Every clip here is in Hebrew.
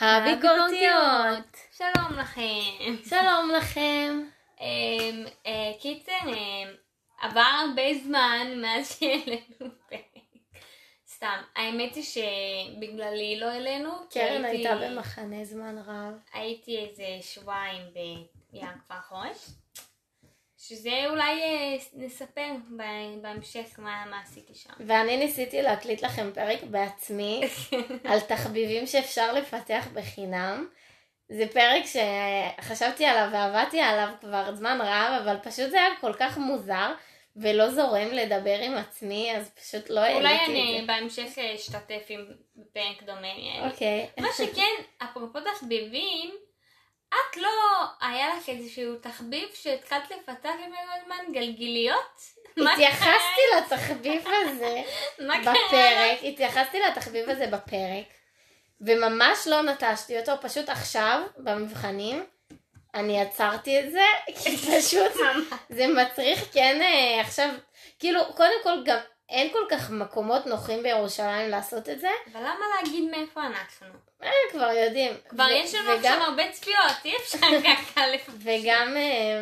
הביקורתיות. שלום לכם. שלום לכם. אמ, אה, קיצר, אמ, עבר הרבה זמן מאז שהעלינו פרק. סתם, האמת היא שבגללי לא העלינו. קרן הייתה במחנה זמן רב. הייתי איזה שבועיים בים כפר חורש. שזה אולי אה, נספר בהמשך מה מה עשיתי שם. ואני ניסיתי להקליט לכם פרק בעצמי על תחביבים שאפשר לפתח בחינם. זה פרק שחשבתי עליו ועבדתי עליו כבר זמן רב, אבל פשוט זה היה כל כך מוזר ולא זורם לדבר עם עצמי, אז פשוט לא אולי העליתי אני את בהמשך אה, אשתתף עם פרק דומה. זה. אוקיי. מה שכן, אפרופו תחביבים, את לא, היה לך איזשהו תחביב שהתחלת לפתח עם הזמן גלגיליות? התייחסתי לתחביב הזה? בפרק, התייחסתי לתחביב הזה בפרק, וממש לא נטשתי אותו, פשוט עכשיו, במבחנים, אני עצרתי את זה, כי פשוט זה מצריך כן אה, עכשיו, כאילו, קודם כל גם אין כל כך מקומות נוחים בירושלים לעשות את זה, אבל למה להגיד מאיפה אנחנו? אה, כבר יודעים. כבר ו- יש לנו וגם- עכשיו הרבה צפיות, אי אפשר ככה לפתח. וגם אה,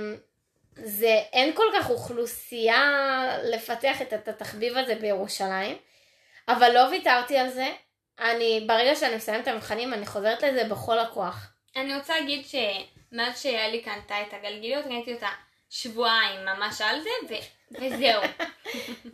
זה, אין כל כך אוכלוסייה לפתח את, התחביב הזה בירושלים, אבל לא ויתרתי על זה. אני, ברגע שאני מסיימת את המבחנים, אני חוזרת לזה בכל הכוח. אני רוצה להגיד שמאז שיאלי קנתה את הגלגיליות, ראיתי אותה שבועיים ממש על זה, וזהו.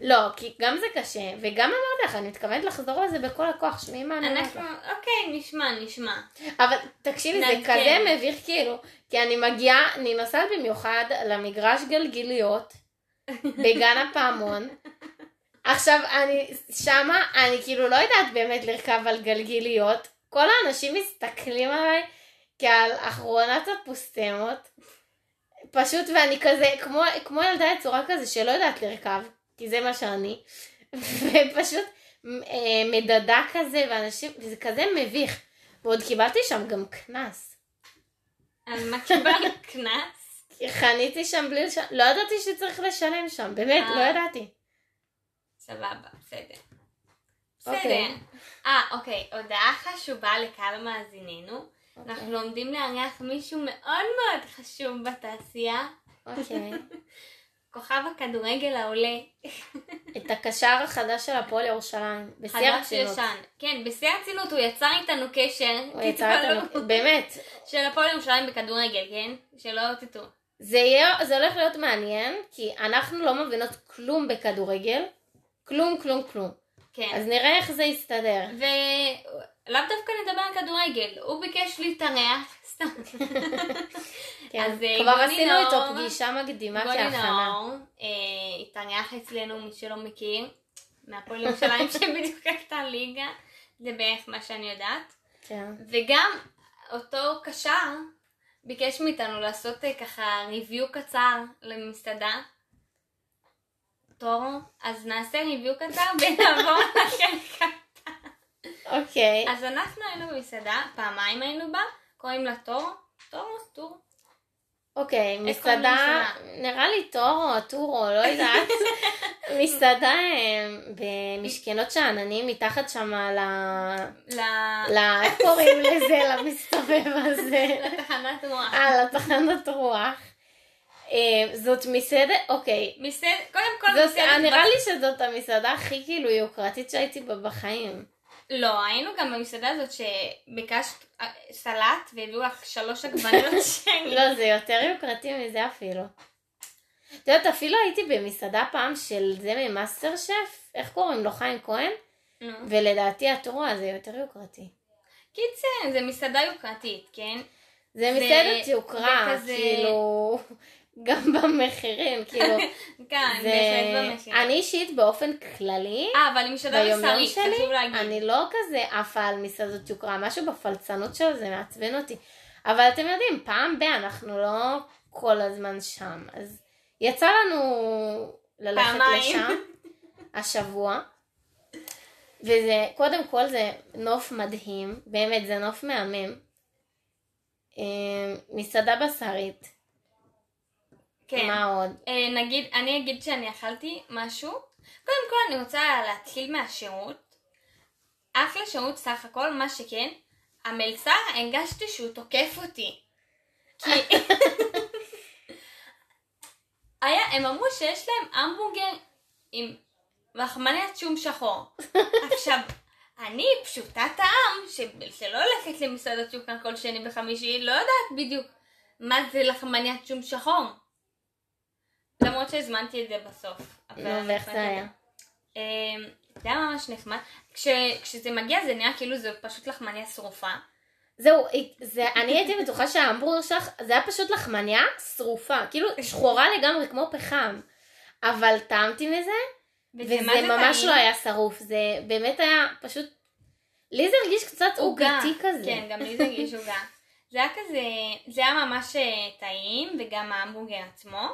לא, כי גם זה קשה, וגם אמרתי לך, אני מתכוונת לחזור לזה בכל הכוח, שמעי מה אני אומרת לך. אוקיי, נשמע, נשמע. אבל תקשיבי, זה. כזה מביך כאילו, כי אני מגיעה, אני נוסעת במיוחד למגרש גלגיליות, בגן הפעמון. עכשיו, אני שמה, אני כאילו לא יודעת באמת לרכב על גלגיליות. כל האנשים מסתכלים עליי כעל אחרונת הפוסטמות. פשוט, ואני כזה, כמו, כמו ילדה יצורה כזה שלא יודעת לרכב, כי זה מה שאני. ופשוט אה, מדדה כזה, ואנשים, וזה כזה מביך. ועוד קיבלתי שם גם קנס. על מה קיבלת קנס? חניתי שם בלי לשלם, לא ידעתי שצריך לשלם שם, באמת, אה. לא ידעתי. סבבה, בסדר. בסדר. אוקיי. אה, אוקיי, הודעה חשובה לקהל מאזיננו. אנחנו לומדים לארח מישהו מאוד מאוד חשוב בתעשייה, אוקיי. כוכב הכדורגל העולה. את הקשר החדש של הפועל ירושלים, בשיא חדש הרצינות. ישן. כן, בשיא הרצינות הוא יצר איתנו קשר. הוא תתפלאו. אותנו, באמת, של הפועל ירושלים בכדורגל, כן? שלא תטעו. זה יהיה, זה הולך להיות מעניין, כי אנחנו לא מבינות כלום בכדורגל, כלום, כלום, כלום. כן. אז נראה איך זה יסתדר. ולאו דווקא נדבר על כדורגל, הוא ביקש להתארח, סתם. כן. אה, כבר עשינו איתו פגישה מקדימה גולי כהכנה. נאור אה, התארח אצלנו, מי שלא מכיר, מהפועל ירושלים שבדיוק הייתה ליגה, זה בערך מה שאני יודעת. כן. וגם אותו קשר ביקש מאיתנו לעשות אה, ככה ריוויו קצר למסעדה. טורו, אז נעשה ריוויו קצר ונעבור לחלק אוקיי. אז אנחנו היינו במסעדה, פעמיים היינו בה, קוראים לה טורו, טורו, טור. אוקיי, קוראים מסעדה? נראה לי טורו, טורו, לא יודעת. מסעדה אה, במשכנות שאננים, מתחת שם ל... ל... ל... איך קוראים לזה? למסתובב הזה. לתחנת רוח. אה, לתחנת רוח. אה, זאת מסעדה, אוקיי. מסעד... קודם כל זאת, מסעדת... נראה לי שזאת המסעדה הכי כאילו יוקרתית שהייתי בה בחיים. לא, היינו גם במסעדה הזאת שביקשת אה, סלט והביאו לך שלוש עגבניות שלי. לא, זה יותר יוקרתי מזה אפילו. את יודעת, אפילו הייתי במסעדה פעם של זה ממאסטר שף, איך קוראים לו? חיים כהן? ולדעתי הטורו הזה יותר יוקרתי. קיצר, זה מסעדה יוקרתית, כן? זה מסעדת יוקרה, כאילו, גם במחירים, כאילו, כן, זה... בהחלט במחיר. אני אישית באופן כללי, אה, אבל היא מסעדה ביומיום בשרית, שלי, חשוב להגיד. אני לא כזה עפה על מסעדות יוקרה, משהו בפלצנות של זה מעצבן אותי. אבל אתם יודעים, פעם ב- אנחנו לא כל הזמן שם, אז יצא לנו ללכת פעמיים. לשם השבוע. וזה, קודם כל זה נוף מדהים, באמת זה נוף מהמם. אה, מסעדה בשרית, כן. מה עוד? אה, נגיד, אני אגיד שאני אכלתי משהו. קודם כל אני רוצה להתחיל מהשירות. אחלה שירות סך הכל, מה שכן, המלצר, הרגשתי שהוא תוקף אותי. כי... היה, הם אמרו שיש להם המבורגר עם מחמניית שום שחור. עכשיו, אני פשוטת העם, ש- שלא הולכת למסעדות שוקן כל שני וחמישי, לא יודעת בדיוק מה זה לחמניית שום שחור. למרות שהזמנתי את זה בסוף. נו, ואיך זה היה? אמ, זה היה ממש נחמד. כש, כשזה מגיע זה נהיה כאילו זה פשוט לחמניה שרופה. זהו, זה, אני הייתי בטוחה שההמבורגר שלך, זה היה פשוט לחמניה שרופה, כאילו שחורה לגמרי כמו פחם. אבל טעמתי מזה, וזה וזה ממש טעים. לא היה שרוף, זה באמת היה פשוט, לי זה הרגיש קצת. עוגתי כזה. כן, גם לי זה הרגיש עוגה. זה היה כזה, זה היה ממש אה, טעים, וגם ההמבורגר עצמו.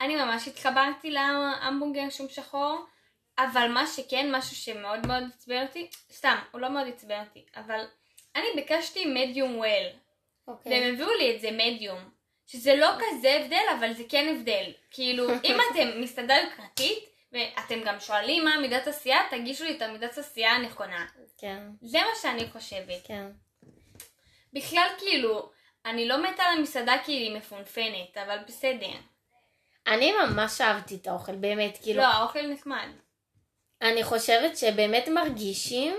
אני ממש התחברתי להמבורגר שום שחור, אבל מה שכן, משהו שמאוד מאוד עצבן אותי, סתם, הוא לא מאוד עצבן אותי, אבל אני ביקשתי מדיום וויל, אוקיי. והם הביאו לי את זה מדיום, שזה לא כזה הבדל, אבל זה כן הבדל. כאילו, אם אתם מסעדה יוקרתית, ואתם גם שואלים מה מידת עשייה, תגישו לי את המידת עשייה הנכונה. כן, זה מה שאני חושבת. כן. בכלל, כאילו, אני לא מתה על המסעדה כי היא מפונפנת, אבל בסדר. אני ממש אהבתי את האוכל, באמת, כאילו, לא, האוכל נחמד. אני חושבת שבאמת מרגישים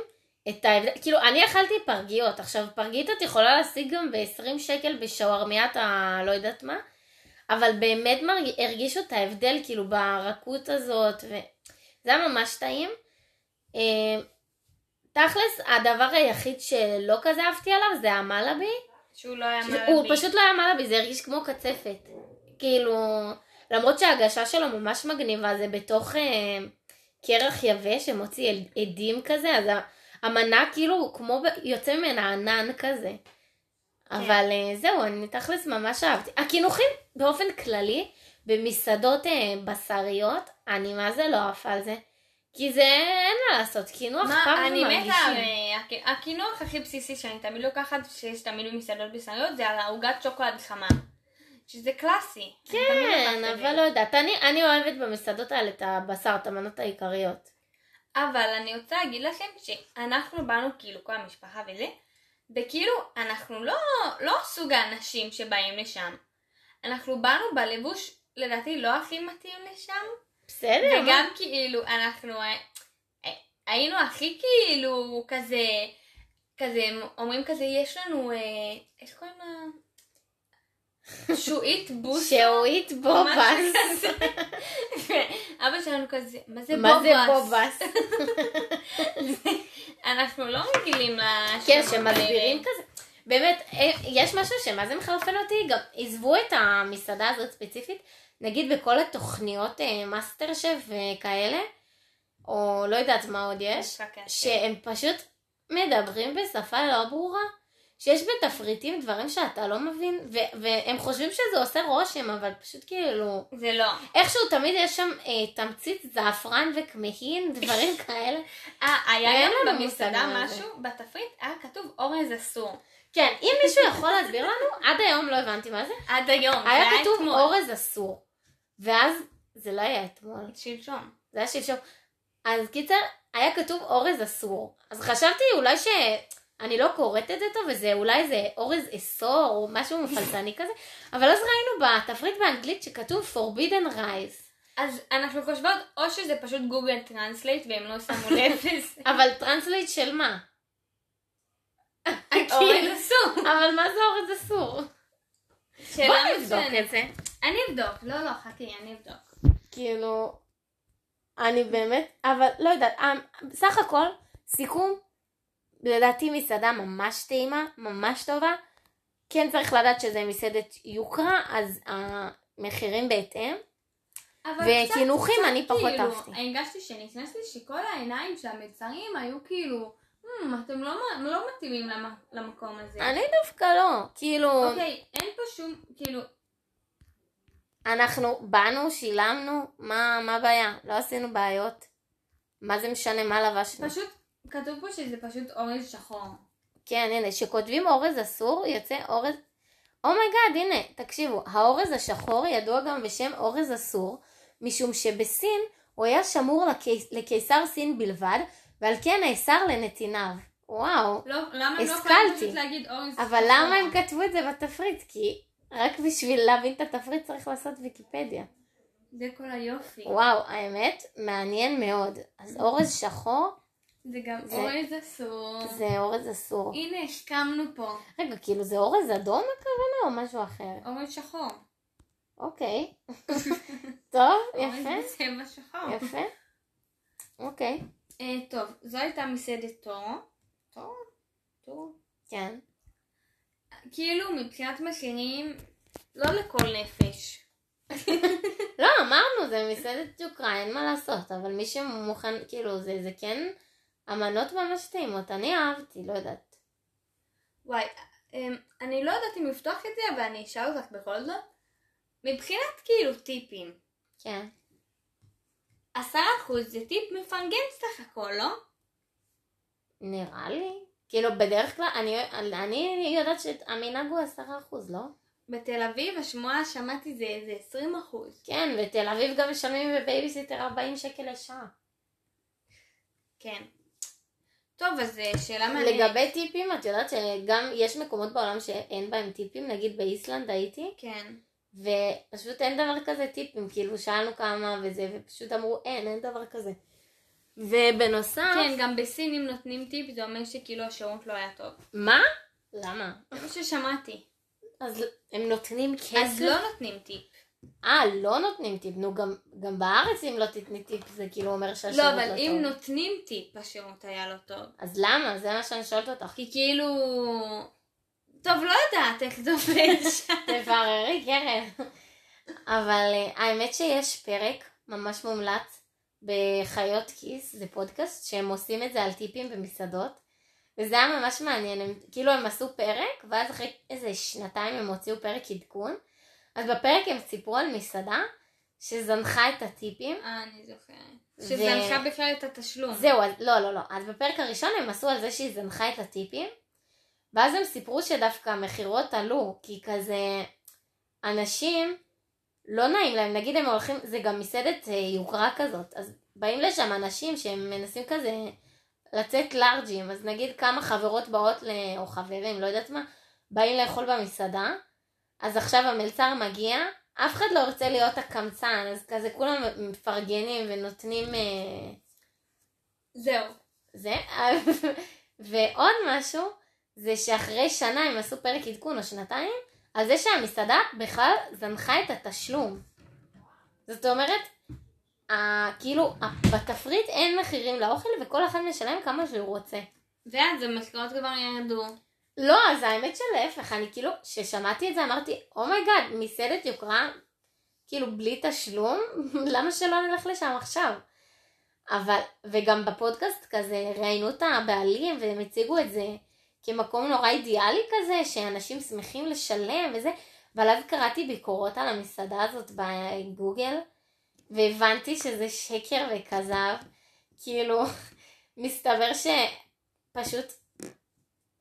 את ההבדל, כאילו, אני אכלתי פרגיות, עכשיו, פרגית את יכולה להשיג גם ב-20 שקל בשווארמיית הלא יודעת מה, אבל באמת מרג... הרגישו את ההבדל, כאילו, ברכות הזאת, וזה היה ממש טעים. אה, תכלס, הדבר היחיד שלא כזה אהבתי עליו זה המלאבי. שהוא לא היה שזה- הוא מלאבי. פשוט לא היה מלאבי, זה הרגיש כמו קצפת. כאילו, למרות שההגשה שלו ממש מגניבה, זה בתוך אה, קרח יבש שמוציא עד- עדים כזה, אז המנה כאילו כמו יוצא ממנה ענן כזה. אבל אה, זהו, אני תכלס ממש אהבתי. הקינוחים באופן כללי, במסעדות אה, בשריות, אני מה זה לא עפה על זה. כי זה, אין מה לעשות, קינוח פעם אני מתה. אה, הק- הקינוח הכי בסיסי שאני תמיד לוקחת, שיש תמיד במסעדות בשריות, זה על העוגת שוקולד חמה. שזה קלאסי. כן. אבל לא יודעת, אני, אני אוהבת במסעדות האלה את הבשר, את המנות העיקריות. אבל אני רוצה להגיד לכם שאנחנו באנו כאילו כל המשפחה וזה, וכאילו אנחנו לא, לא סוג האנשים שבאים לשם. אנחנו באנו בלבוש לדעתי לא הכי מתאים לשם, בסדר, וגם כאילו אנחנו אה, אה, היינו הכי כאילו כזה, כזה אומרים כזה יש לנו, אה, איך קוראים לה? שועית. שאורית או משהו בובס. ואבא שלנו כזה, מה זה מה זה בובס? בובס? אנחנו לא רגילים לשמות כן. שמסבירים כזה. באמת, אה, יש משהו שמה זה מחרפן אותי, גם עזבו את המסעדה הזאת ספציפית, נגיד בכל התוכניות אה, מאסטר שף וכאלה, או לא יודעת מה עוד יש. שהם פשוט מדברים בשפה לא ברורה, שיש בתפריטים דברים שאתה לא מבין, ו- והם חושבים שזה עושה רושם, אבל פשוט כאילו, זה לא. איכשהו תמיד יש שם אה, תמצית זעפרן וכמהין, דברים כאלה. אה, היה גם במסעדה. משהו, בתפריט היה כתוב אורז אסור. כן, אם מישהו יכול להסביר לנו, עד היום לא הבנתי מה זה. עד היום, זה היה כתוב אתמול. אורז אסור. ואז, זה לא היה אתמול, שלשום. זה היה שלשום. אז קיצר, היה כתוב אורז אסור. אז חשבתי אולי ש... אני לא קוראת את זה טוב, וזה אולי זה אורז אסור, או משהו מפלצני כזה, אבל אז ראינו בתפריט באנגלית שכתוב forbidden rice. אז אנחנו חושבות, או שזה פשוט Google Translate והם לא שמו לב לזה. אבל translate של מה? אורז אסור. אבל מה זה אורז אסור? בוא נבדוק. את זה. אני אבדוק. לא, לא, חכי, אני אבדוק. כאילו, אני באמת, אבל לא יודעת, אה, בסך הכל, סיכום, לדעתי מסעדה ממש טעימה, ממש טובה. כן צריך לדעת שזה מסעדת יוקרה, אז המחירים בהתאם. וקינוחים אני קצת פחות כאילו, אהבתי. הרגשתי שנכנסתי שכל העיניים של המלצרים היו כאילו, "Hmm, אתם לא, לא מתאימים למ- למקום הזה. אני דווקא לא, כאילו, אוקיי, אין פה שום, כאילו, אנחנו באנו, שילמנו, מה הבעיה? לא עשינו בעיות. מה זה משנה מה לבשנו? פשוט, כתוב פה שזה פשוט אורז שחור. כן, הנה, שכותבים אורז אסור, יוצא אורז... oh my God, הנה, תקשיבו, האורז השחור ידוע גם בשם אורז אסור, משום שבסין הוא היה שמור לקיס... לקיסר סין בלבד, ועל כן נאסר לנתיניו. וואו. לא, למה הם לא יכולים. פשוט להגיד אורז אבל שחור? למה הם כתבו את זה בתפריט? כי רק בשביל להבין את התפריט צריך לעשות ויקיפדיה. זה כל היופי. וואו, האמת, מעניין מאוד. אז אורז שחור זה גם זה- אורז אסור. זה אורז אסור. הנה, הסכמנו פה. רגע, כאילו זה אורז אדום הכוונה או משהו אחר? אורז שחור. אוקיי. טוב, אורז יפה, בצבע שחור. יפה. אוקיי, אה, טוב, זו הייתה מסעדת טורו. טורו? טורו? כן. כאילו, מבחינת מחירים, לא לכל נפש. לא, אמרנו, זה מסעדת יוקרה, אין מה לעשות, אבל מי שמוכן, כאילו, זה, זה כן אמנות ממש טעימות, אני אהבתי, לא יודעת. וואי, אמ, אני לא יודעת אם לפתוח את זה, אבל אני אשאל אותך בכל זאת. מבחינת כאילו טיפים, כן. עשרה אחוז זה טיפ מפרגן סך הכל, לא? נראה לי. כאילו, בדרך כלל, אני, אני יודעת שהמנהג הוא עשרה אחוז, לא? בתל אביב השמועה שמעתי זה איזה 20 אחוז. כן, בתל אביב גם משלמים בבייביסיטר 40 שקל לשעה. כן. טוב, אז אה, שאלה מעניינת. לגבי טיפים, את יודעת שגם יש מקומות בעולם שאין בהם טיפים, נגיד באיסלנד הייתי, כן. ופשוט אין דבר כזה טיפים, כאילו שאלנו כמה וזה, ופשוט אמרו אין, אין דבר כזה. ובנוסף, כן, גם בסינים נותנים טיפ, זה אומר שכאילו השירות לא היה טוב. מה? למה? זה מה ששמעתי. אז הם נותנים כסף? אז לא נותנים טיפ. אה, לא נותנים טיפ, נו גם, גם בארץ אם לא תתני טיפ זה כאילו אומר שהשירות לא, לא, אבל אם טוב. נותנים טיפ, השירות היה לא טוב. אז למה? זה מה שאני שואלת אותך. כי כאילו... טוב, לא יודעת איך זה עובד שם. תבררי, קרן. אבל אה, האמת שיש פרק ממש מומלץ בחיות כיס, זה פודקאסט, שהם עושים את זה על טיפים במסעדות, וזה היה ממש מעניין, הם, כאילו הם עשו פרק, ואז אחרי איזה שנתיים הם הוציאו פרק עדכון, אז בפרק הם סיפרו על מסעדה שזנחה את הטיפים, אה, אני זוכרת. ו- שזנחה בכלל את התשלום. זהו, אז, לא, לא, לא. אז בפרק הראשון הם עשו על זה שהיא זנחה את הטיפים, ואז הם סיפרו שדווקא המכירות עלו, כי כזה אנשים, לא נעים להם, נגיד הם הולכים, זה גם מסעדת אה, יוקרה כזאת, אז באים לשם אנשים שהם מנסים כזה לצאת לארג'ים, אז נגיד כמה חברות באות, ל... או חברים, לא יודעת מה, באים לאכול במסעדה, אז עכשיו המלצר מגיע, אף אחד לא רוצה להיות הקמצן, אז כזה כולם מפרגנים ונותנים... אה, זהו. זה, ועוד משהו, זה שאחרי שנה הם עשו פרק עדכון או שנתיים, על זה שהמסעדה בכלל זנחה את התשלום. זאת אומרת, ה- כאילו, בתפריט אין מחירים לאוכל וכל אחד משלם כמה שהוא רוצה. ואז המשקאות כבר ירדו. לא, אז האמת שלהפך, אני כאילו, כששמעתי את זה אמרתי, oh my God, מסעדת יוקרה, כאילו בלי תשלום, למה שלא נלך לשם עכשיו? אבל, וגם בפודקאסט כזה, ראיינו את הבעלים והם הציגו את זה כמקום נורא אידיאלי כזה, שאנשים שמחים לשלם וזה, אבל אז קראתי ביקורות על המסעדה הזאת בגוגל, והבנתי שזה שקר וכזב, כאילו, מסתבר שפשוט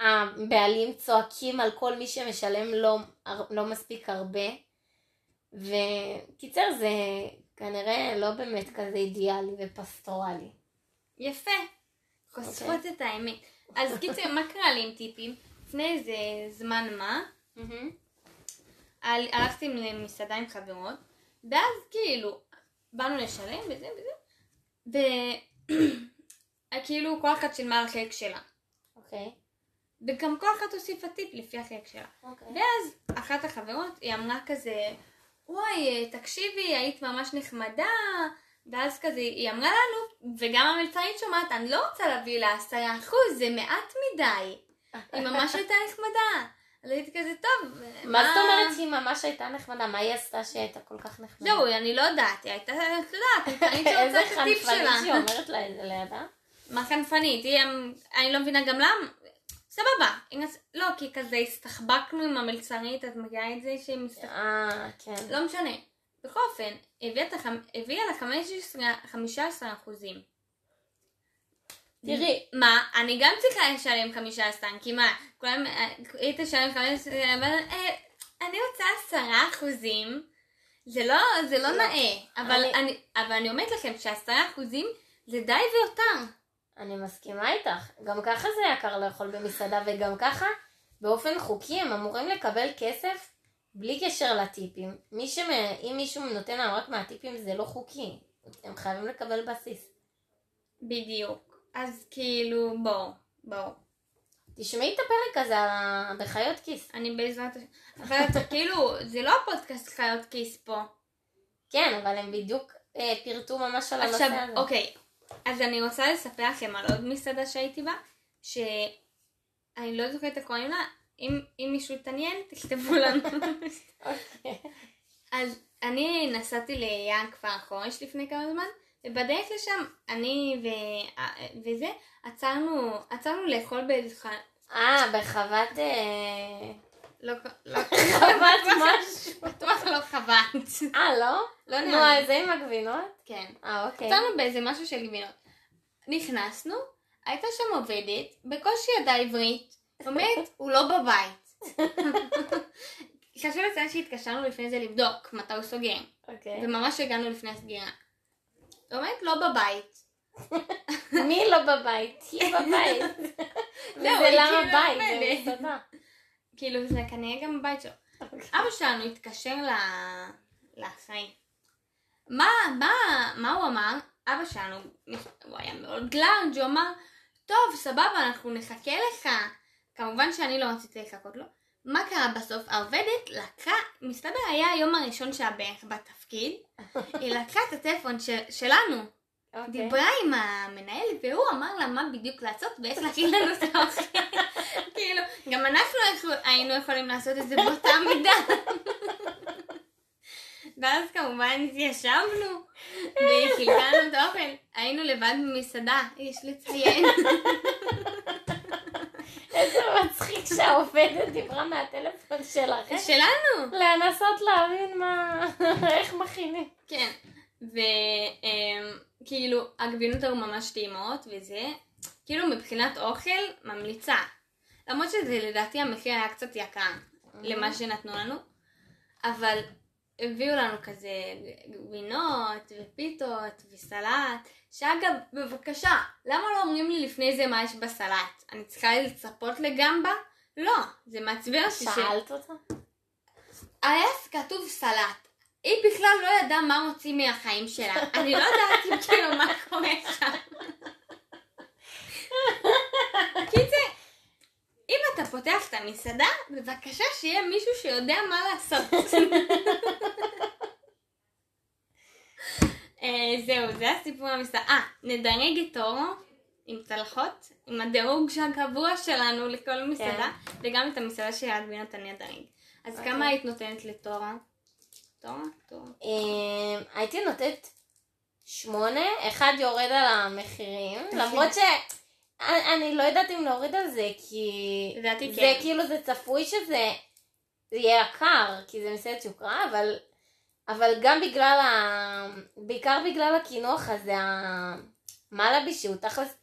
הבעלים צועקים על כל מי שמשלם לא, לא מספיק הרבה. וקיצר זה כנראה לא באמת כזה אידיאלי ופסטורלי. יפה. חושפות את האמת. אז קיצר, מה קרה לי עם טיפים? לפני איזה זמן מה, הל- הלכתי למסעדה עם חברות, ואז כאילו, באנו לשלם וזה וזה, וכאילו כל אחת שילמה על חלק שלה. אוקיי. וגם כל אחת הוסיפה טיפ לפי החלק שלה. אוקיי. ואז אחת החברות, היא אמרה כזה, וואי, תקשיבי, היית ממש נחמדה, ואז כזה, היא אמרה לנו, וגם המלצרית שומעת, אני לא רוצה להביא לה עשרה אחוז, זה מעט מדי. היא ממש הייתה נחמדה. אז הייתי כזה, טוב, מה זאת אומרת שהיא ממש הייתה נחמדה? מה היא עשתה שהייתה כל כך נחמדה? זהו, אני לא יודעת, היא הייתה, את יודעת, איזה שרוצה את הטיפ חנפנית שלה. שהיא אומרת לידה? מה חנפנית? אמ- אני לא מבינה גם למה. סבבה. לא, כי כזה הסתחבקנו עם המלצרית, את מכירה את זה שהיא מסתחבקת? אה, כן. לא משנה. בכל אופן, הביאה לה 15 15 אחוזים. תראי, מה? אני גם צריכה לשלם 15, כי מה? כולם, אה, היא תשלם 15, אבל אה, אני רוצה 10 אחוזים. זה לא, זה לא לא. נאה. אבל אני- אני, אבל אני אומרת לכם ש-10 אחוזים זה די ויותר. אני מסכימה איתך. גם ככה זה יקר לאכול במסעדה, וגם ככה, באופן חוקי, הם אמורים לקבל כסף בלי קשר לטיפים. מי שמ... אם מישהו נותן להם רק מהטיפים, זה לא חוקי. הם חייבים לקבל בסיס. בדיוק. אז כאילו, בואו, בואו. תשמעי את הפרק הזה על בחיות כיס. אני בעזרת. אבל כאילו, זה לא הפודקאסט חיות כיס פה. כן, אבל הם בדיוק אה, פירטו ממש על הנושא עכשיו, הזה. אוקיי. אז אני רוצה לספר לכם על עוד מסעדה שהייתי בה, שאני לא זוכרת איך קוראים לה. אם, אם מישהו התעניין, תכתבו לנו. אוקיי. אז אני נסעתי ליער כפר חורש לפני כמה זמן, ובדרך לשם אני ו... וזה עצרנו, עצרנו לאכול באיזה. אה, בחוות... לא, לא, משהו. בטוח לא חוות. אה, לא? לא נו, נראה. אז זה עם הגבינות? כן. אה, אוקיי. עצרנו באיזה משהו של גבינות. נכנסנו, הייתה שם עובדת, בקושי ידעה עברית, אומרת, הוא לא בבית. חשוב לציין שהתקשרנו לפני זה לבדוק מתי הוא סוגר, אוקיי. וממש הגענו לפני הסגירה. אומרת, לא בבית. מי לא בבית? היא בבית. היא למה כאילו בית? זה עומדת. כאילו, זה כנראה גם בבית שלו. אבא שלנו התקשר לאחראי. מה, מה, מה הוא אמר? אבא שלנו, הוא היה מאוד גלארג', הוא אמר, טוב, סבבה, אנחנו נחכה לך. כמובן שאני לא רציתי לחכות לו. מה קרה בסוף? העובדת לקחה, מסתבר היה היום הראשון שלה בערך בתפקיד, היא לקחה את הטלפון של, שלנו, אוקיי. דיברה עם המנהל, והוא אמר לה מה בדיוק לעשות ואיך להכין לנו את האוכל. כאילו, גם אנחנו היינו יכולים לעשות את זה באותה מידה. ואז כמובן התיישבנו, לנו את האוכל. היינו לבד במסעדה, יש לציין. איזה מצחיק שהעובדת דיברה מהטלפון שלך. שלנו. לנסות להבין מה... איך מכינים. כן. וכאילו, הגבינות היו ממש טעימות וזה, כאילו מבחינת אוכל, ממליצה. למרות שזה לדעתי המחיר היה קצת יקר למה שנתנו לנו, אבל הביאו לנו כזה גבינות ופיתות וסלט, שאגב, בבקשה, למה לא אומרים לי לפני זה מה יש בסלט? אני צריכה לצפות לגמבה? לא, זה מעצבן אותי. שאלת אותה? היה כתוב סלט. היא בכלל לא ידעה מה מוציא מהחיים שלה. אני לא יודעת אם כאילו מה קורה שם. קיצר, אם אתה פותח את המסעדה, בבקשה שיהיה מישהו שיודע מה לעשות. אה, זהו, זה הסיפור המסעדה. אה, נדרג את אורו עם צלחות, עם הדירוג הקבוע שלנו לכל מסעדה, וגם את המסעדה של הגבינות אני אדרג. אז אוקיי. כמה היית נותנת לטורו? טורו? טורו. אמ, הייתי נותנת שמונה, אחד יורד על המחירים. למרות ש... אני אני לא יודעת אם להוריד על זה, כי... לדעתי זה כן. כאילו, זה צפוי שזה זה יהיה יקר, כי זה מסעדת יוקרה, אבל... אבל גם בגלל ה... בעיקר בגלל הקינוח הזה, המלאבי שהוא תכלס...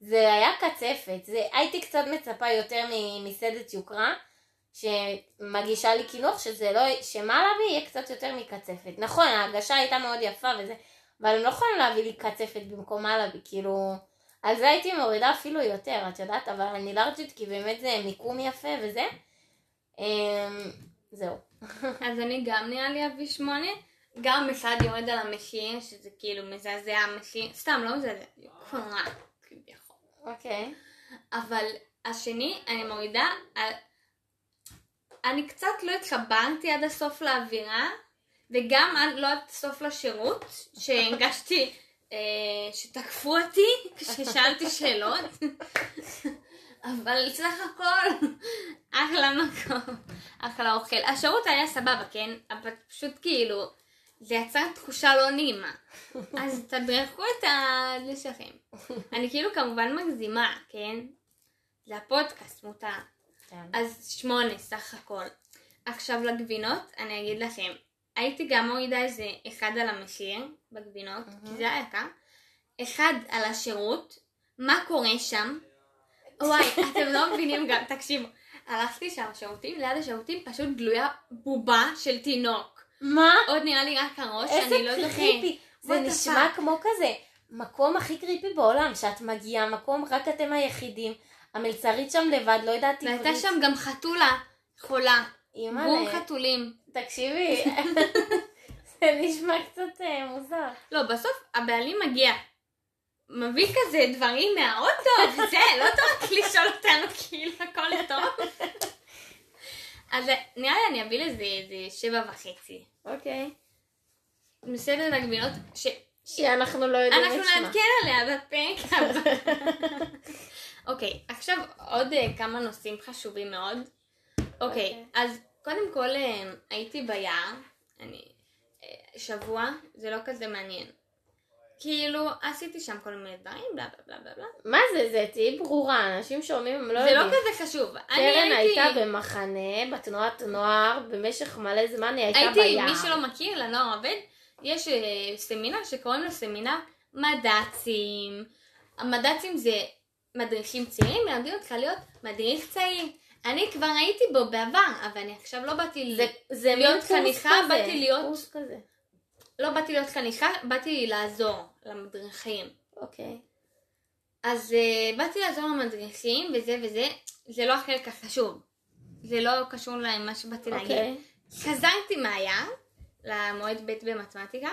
זה היה קצפת, זה... הייתי קצת מצפה יותר ממסעדת יוקרה, שמגישה לי קינוח, שזה לא... שמלאבי יהיה קצת יותר מקצפת. נכון, ההגשה הייתה מאוד יפה וזה, אבל הם לא יכולים להביא לי קצפת במקום מלאבי, כאילו... על זה הייתי מורידה אפילו יותר, את יודעת, אבל אני לארג'ית כי באמת זה מיקום יפה וזה. אמ, זהו. אז אני גם נראה לי אביא שמונה. גם אחד יורד על המחיר, שזה כאילו מזעזע המחיר. סתם, לא מזעזע, כביכול. אוקיי. אבל השני, אני מורידה על... אני קצת לא התחברתי עד הסוף לאווירה, וגם עד לא עד הסוף לשירות, שהרגשתי אה, שתקפו אותי כששאלתי שאלות. אבל סך הכל, אחלה מקום, אחלה אוכל. השירות היה סבבה, כן? אבל פשוט כאילו, זה יצר תחושה לא נעימה. אז תדרכו את. זה שלכם. אני כאילו כמובן מגזימה, כן? זה הפודקאסט, מותר. כן. אז שמונה סך הכל. עכשיו לגבינות, אני אגיד לכם, הייתי גם מורידה איזה אחד על המחיר בגבינות, כי זה היה יקר, אחד על השירות, מה קורה שם, וואי, אתם לא מבינים גם, תקשיבו, הלכתי שם לשירותים, ליד השירותים פשוט גלויה בובה של תינוק. מה? עוד נראה לי רק הראש, איזה אני לא זוכרת. קריפי. זה נשמע? כמו כזה מקום הכי קריפי בעולם, שאת מגיעה, מקום רק אתם היחידים, המלצרית שם לבד, לא יודעת והייתה שם גם חתולה חולה. בום חתולים. תקשיבי, זה נשמע קצת אה, מוזר. לא, בסוף הבעלים מגיע. מביא כזה דברים מהאוטו, וזה, לא טוב לשאול אותנו כאילו הכל טוב. אז נראה לי אני אביא לזה איזה שבע וחצי. אוקיי. מסעדת הגבינות, ש... שאנחנו לא יודעים אנחנו את שמה. נעדכן עליה בפרק הבא. אוקיי, עכשיו עוד אה, כמה נושאים חשובים מאוד. אוקיי, אוקיי. אז קודם כל אה, הייתי ביער, אני אה, שבוע, זה לא כזה מעניין. כאילו, עשיתי שם כל מיני דברים, בלה בלה בלה בלה. מה זה, זה תהיי ברורה, אנשים שומעים, הם לא זה לא יודעים. כזה חשוב. קרן הייתי... הייתה במחנה, בתנועת נוער, במשך מלא זמן היא הייתה הייתי, ביער. מי שלא מכיר, לנוער עובד, יש אה, סמינר שקוראים לו סמינר מד"צים. המד"צים זה מדריכים צעירים, מלמדים אותך להיות מדריך צעיר. אני כבר הייתי בו בעבר, אבל אני עכשיו לא באתי, זה, זה להיות חניכה, כזה, באתי להיות- קורס כזה. לא באתי להיות חניכה, באתי לעזור למדריכים. אוקיי. אז uh, באתי לעזור למדריכים וזה וזה, זה לא החלק החשוב. זה לא קשור למה שבאתי להגיד. אוקיי. חזרתי מהים למועד ב' במתמטיקה,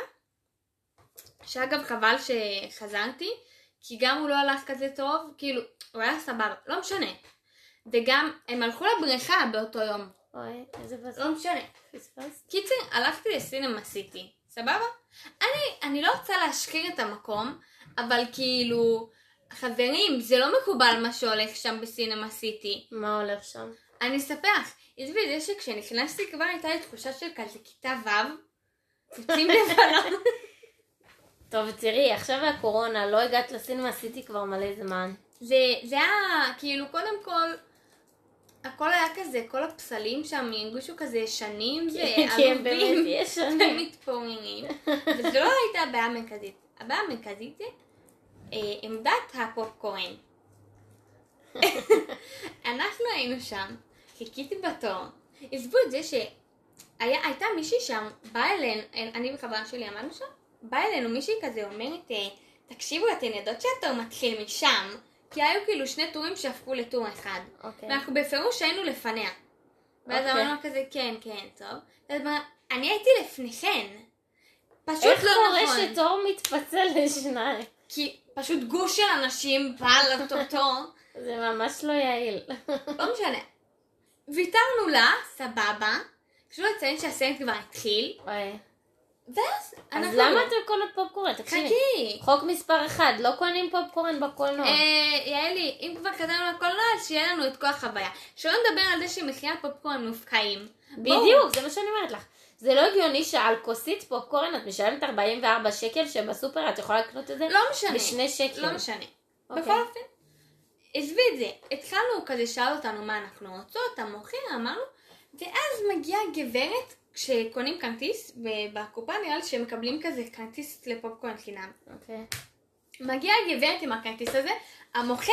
שאגב חבל שחזרתי, כי גם הוא לא הלך כזה טוב, כאילו, הוא היה סבבה, לא משנה. וגם הם הלכו לבריכה באותו יום, אוי, איזה בזמן. לא משנה. פספסת? קיצר, הלכתי לסינמה סיטי, סבבה? אני, אני לא רוצה להשחיר את המקום, אבל כאילו, חברים, זה לא מקובל מה שהולך שם בסינמה סיטי. מה הולך שם? אני אספר לך, עזבי את זה שכשנכנסתי כבר הייתה לי תחושה של כזה כיתה ו', יוצאים לבנון. טוב, תראי, עכשיו הקורונה, לא הגעת לסינמה, עשיתי כבר מלא זמן. זה, זה היה, כאילו, קודם כל, הכל היה כזה, כל הפסלים שם הרגישו כזה ישנים הם באמת ועלובים ישנים. ומתפוררים. וזו לא הייתה הבעיה המרכזית. הבעיה המרכזית זה אה, עמדת הפופקורן. אנחנו היינו שם, חיכיתי בתור, עזבו את זה שהייתה מישהי שם, באה אלינו, אני וחברה שלי עמדנו שם, באה אלינו מישהי כזה אומרת, אה, תקשיבו, אתן יודעות שהתור מתחיל משם, כי היו כאילו שני טורים שהפכו לטור אחד. אוקיי. ואנחנו בפירוש היינו לפניה. ואז אוקיי. אמרנו כזה, כן, כן, טוב. ואז אמרה, אני הייתי לפניכן. פשוט איך לא קורה נכון. שתור מתפצל לשניים? כי פשוט גוש של אנשים בא לאותו תור. זה ממש לא יעיל. לא משנה. ויתרנו לה, סבבה. חשוב לציין שהסרט כבר התחיל. אוי. ואז אז אנחנו... למה אתם קונות פופקורן? תקשיבי. חכי. חוק מספר אחד, לא קונים פופקורן בקולנוע. אה, יעלי, אם כבר כתבנו לקולנוע, אז שיהיה לנו את כל החוויה. שלא נדבר על זה שמחירי הפופקורן מופקעים. בדיוק, זה מה שאני אומרת לך. זה לא הגיוני שעל כוסית פופקורן את משלמת 44 שקל, שבסופר את יכולה לקנות את זה לא משנה. בשני שקל. לא משנה. אוקיי. בכל אופן, עזבי את זה. התחלנו כזה, שאל אותנו מה אנחנו רוצות, המוכר, אמרנו, ואז מגיעה גברת, כשקונים כרטיס, ובקופה נראה לי שהם מקבלים כזה כרטיס לפופקורן חינם. אוקיי. מגיעה גברת עם הכרטיס הזה, המוכר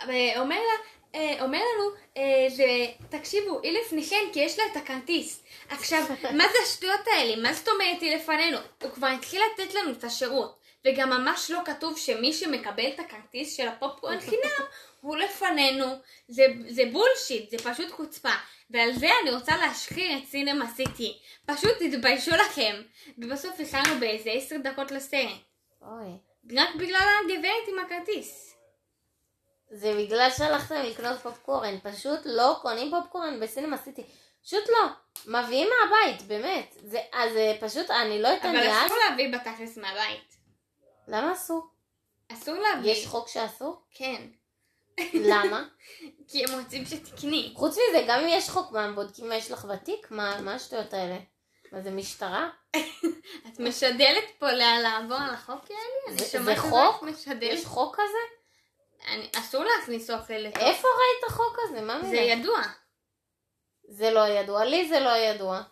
אה, אומר לה, אה, אומר לנו, אה, זה, תקשיבו, היא לפניכם כי יש לה את הכרטיס. עכשיו, מה זה השטויות האלה? מה זאת אומרת היא לפנינו? הוא כבר התחיל לתת לנו את השירות. וגם ממש לא כתוב שמי שמקבל את הכרטיס של הפופקורן חינם הוא לפנינו. זה, זה בולשיט, זה פשוט חוצפה. ועל זה אני רוצה להשחיר את סינמה סיטי. פשוט תתביישו לכם. ובסוף הכנו באיזה עשר דקות לסרט. אוי. רק בגלל הגברת עם הכרטיס. זה בגלל שהלכתם לקנות פופקורן. פשוט לא קונים פופקורן בסינמה סיטי. פשוט לא. מביאים מהבית, באמת. זה, אז זה פשוט, אני לא אתן אבל יד. אסור להביא בתכלס מהבית. למה אסור? אסור להביא. יש חוק שאסור? כן. למה? כי הם רוצים שתקני. חוץ מזה, גם אם יש חוק, מה, הם בודקים מה יש לך בתיק? מה מה השטויות האלה? מה זה משטרה? את משדלת פה לעבור על החוק? אני זה- זה את חוק? משדלת. יש חוק כזה? אני- אסור להכניס אוכל לתוך. איפה ראית חוק כזה? מה זה מילה? ידוע. זה לא ידוע, לי זה לא ידוע.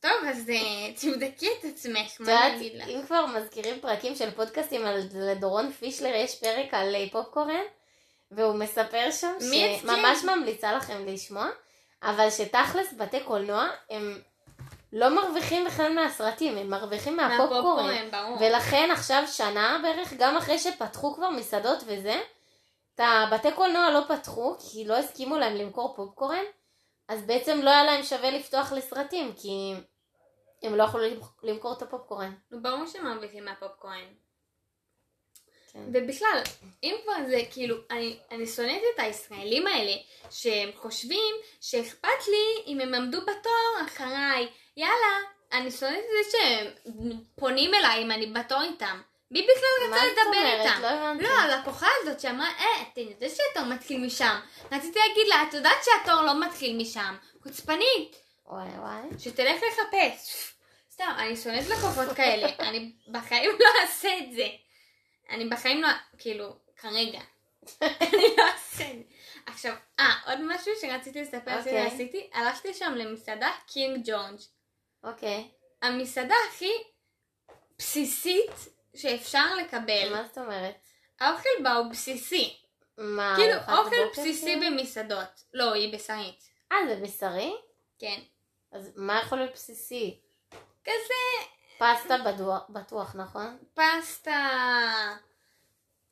טוב, אז אה, תבדקי את עצמך, מה אני אגיד לך? אם כבר מזכירים פרקים של פודקאסטים, על לדורון פישלר יש פרק על אה, פופקורן, והוא מספר שם שממש ממליצה לכם לשמוע, אבל שתכלס בתי קולנוע הם לא מרוויחים בכלל מהסרטים, הם מרוויחים מהפופקורן. ולכן עכשיו שנה בערך, גם אחרי שפתחו כבר מסעדות וזה, את הבתי קולנוע לא פתחו, כי לא הסכימו להם למכור פופקורן, אז בעצם לא היה להם שווה לפתוח לסרטים, כי הם לא יכלו למכור את הפופקורן. ברור שמרוויחים מהפופקורן. כן. ובכלל, אם כבר זה, כאילו, אני, אני שונאת את הישראלים האלה, שהם חושבים שאכפת לי אם הם עמדו בתור אחריי. יאללה, אני שונאת את זה שהם פונים אליי אם אני בתור איתם. מי בכלל רצה לדבר? איתם? לא הבנתי. לא, הלקוחה הזאת שאמרה, אה, אתה יודע שהתור מתחיל משם. רציתי להגיד לה, את יודעת שהתור לא מתחיל משם. חוצפנית. וואי וואי. שתלך לחפש. סתם, אני שונאת לקוחות כאלה, אני בחיים לא אעשה את זה. אני בחיים לא, כאילו, כרגע. אני לא אעשה את זה. עכשיו, אה, עוד משהו שרציתי לספר אוקיי. שעשיתי, הלכתי שם למסעדה קינג ג'ורג'. אוקיי. המסעדה הכי בסיסית שאפשר לקבל. מה זאת אומרת? האוכל בה הוא בסיסי. מה, כאילו, אוכל בסיסי כאילו? במסעדות. לא, היא בשרית. אה, זה בשרי? כן. אז מה יכול להיות בסיסי? כזה פסטה בטוח, נכון? פסטה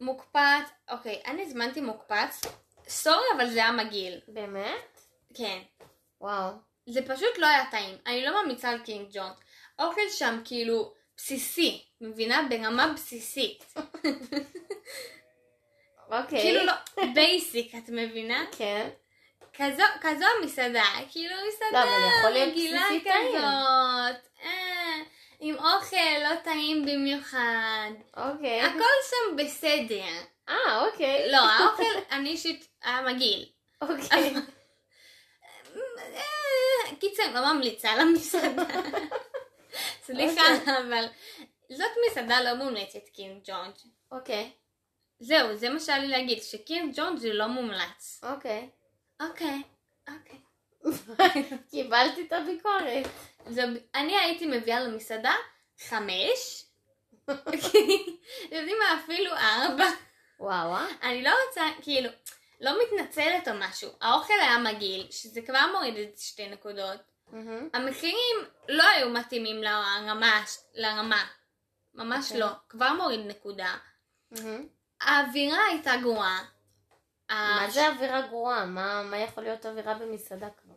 מוקפץ, אוקיי, אני הזמנתי מוקפץ, סורי אבל זה היה מגעיל, באמת? כן. וואו. זה פשוט לא היה טעים, אני לא ממליצה על קינג ג'ון. אוכל שם כאילו בסיסי, מבינה? ברמה בסיסית. אוקיי. כאילו לא, בייסיק, את מבינה? כן. כזו, כזו המסעדה, כאילו לא, מסעדה אבל יכול להיות רגילה. כזאת, אה, עם אוכל לא טעים במיוחד. אוקיי. הכל שם בסדר. אה, אוקיי. לא, האוכל, אני אישית היה מגעיל. אוקיי. קיצר, לא ממליצה על המסעדה. סליחה, אבל זאת מסעדה לא מומלצת, קינג ג'ורג'. אוקיי. זהו, זה מה שהיה לי להגיד, שקינג ג'ורג' זה לא מומלץ. אוקיי. אוקיי, אוקיי. קיבלתי את הביקורת. זה, אני הייתי מביאה למסעדה חמש, יודעים מה, אפילו ארבע. וואו, אה? אני לא רוצה, כאילו, לא מתנצלת או משהו. האוכל היה מגעיל, שזה כבר מוריד את שתי נקודות. המחירים לא היו מתאימים לרמה, לרמה. ממש אוקיי. לא. כבר מוריד נקודה. האווירה הייתה גרועה. מה ה- זה אווירה גרועה? מה מה יכול להיות אווירה במסעדה כבר?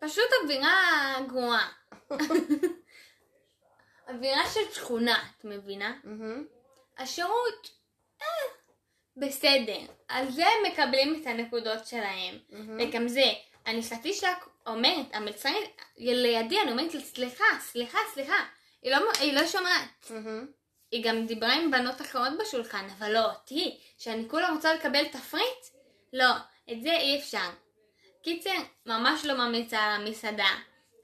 פשוט אווירה גרועה. אווירה של שכונה, את מבינה? השירות, אה, בסדר. על זה הם מקבלים את הנקודות שלהם. וגם זה, אני חצי שעה אומרת, המלצרית לידי, אני אומרת סליחה, סליחה, סליחה. היא לא, היא לא שומעת. היא גם דיברה עם בנות אחרות בשולחן, אבל לא אותי, שאני כולה רוצה לקבל תפריט? לא, את זה אי אפשר. קיצר, ממש לא ממליצה על המסעדה.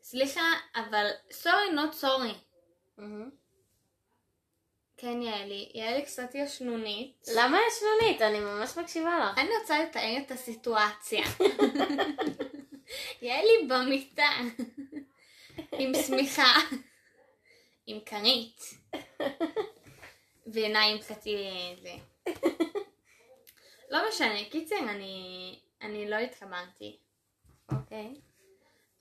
סליחה, אבל סורי נוט סורי. כן, יעלי, יעלי קצת ישנונית. למה ישנונית? אני ממש מקשיבה לך. אני רוצה לתאר את הסיטואציה. יעלי במיטה, עם שמיכה, עם כרית, ועיניים חצי זה. לא משנה, קיצר, אני, אני לא התחברתי. אוקיי.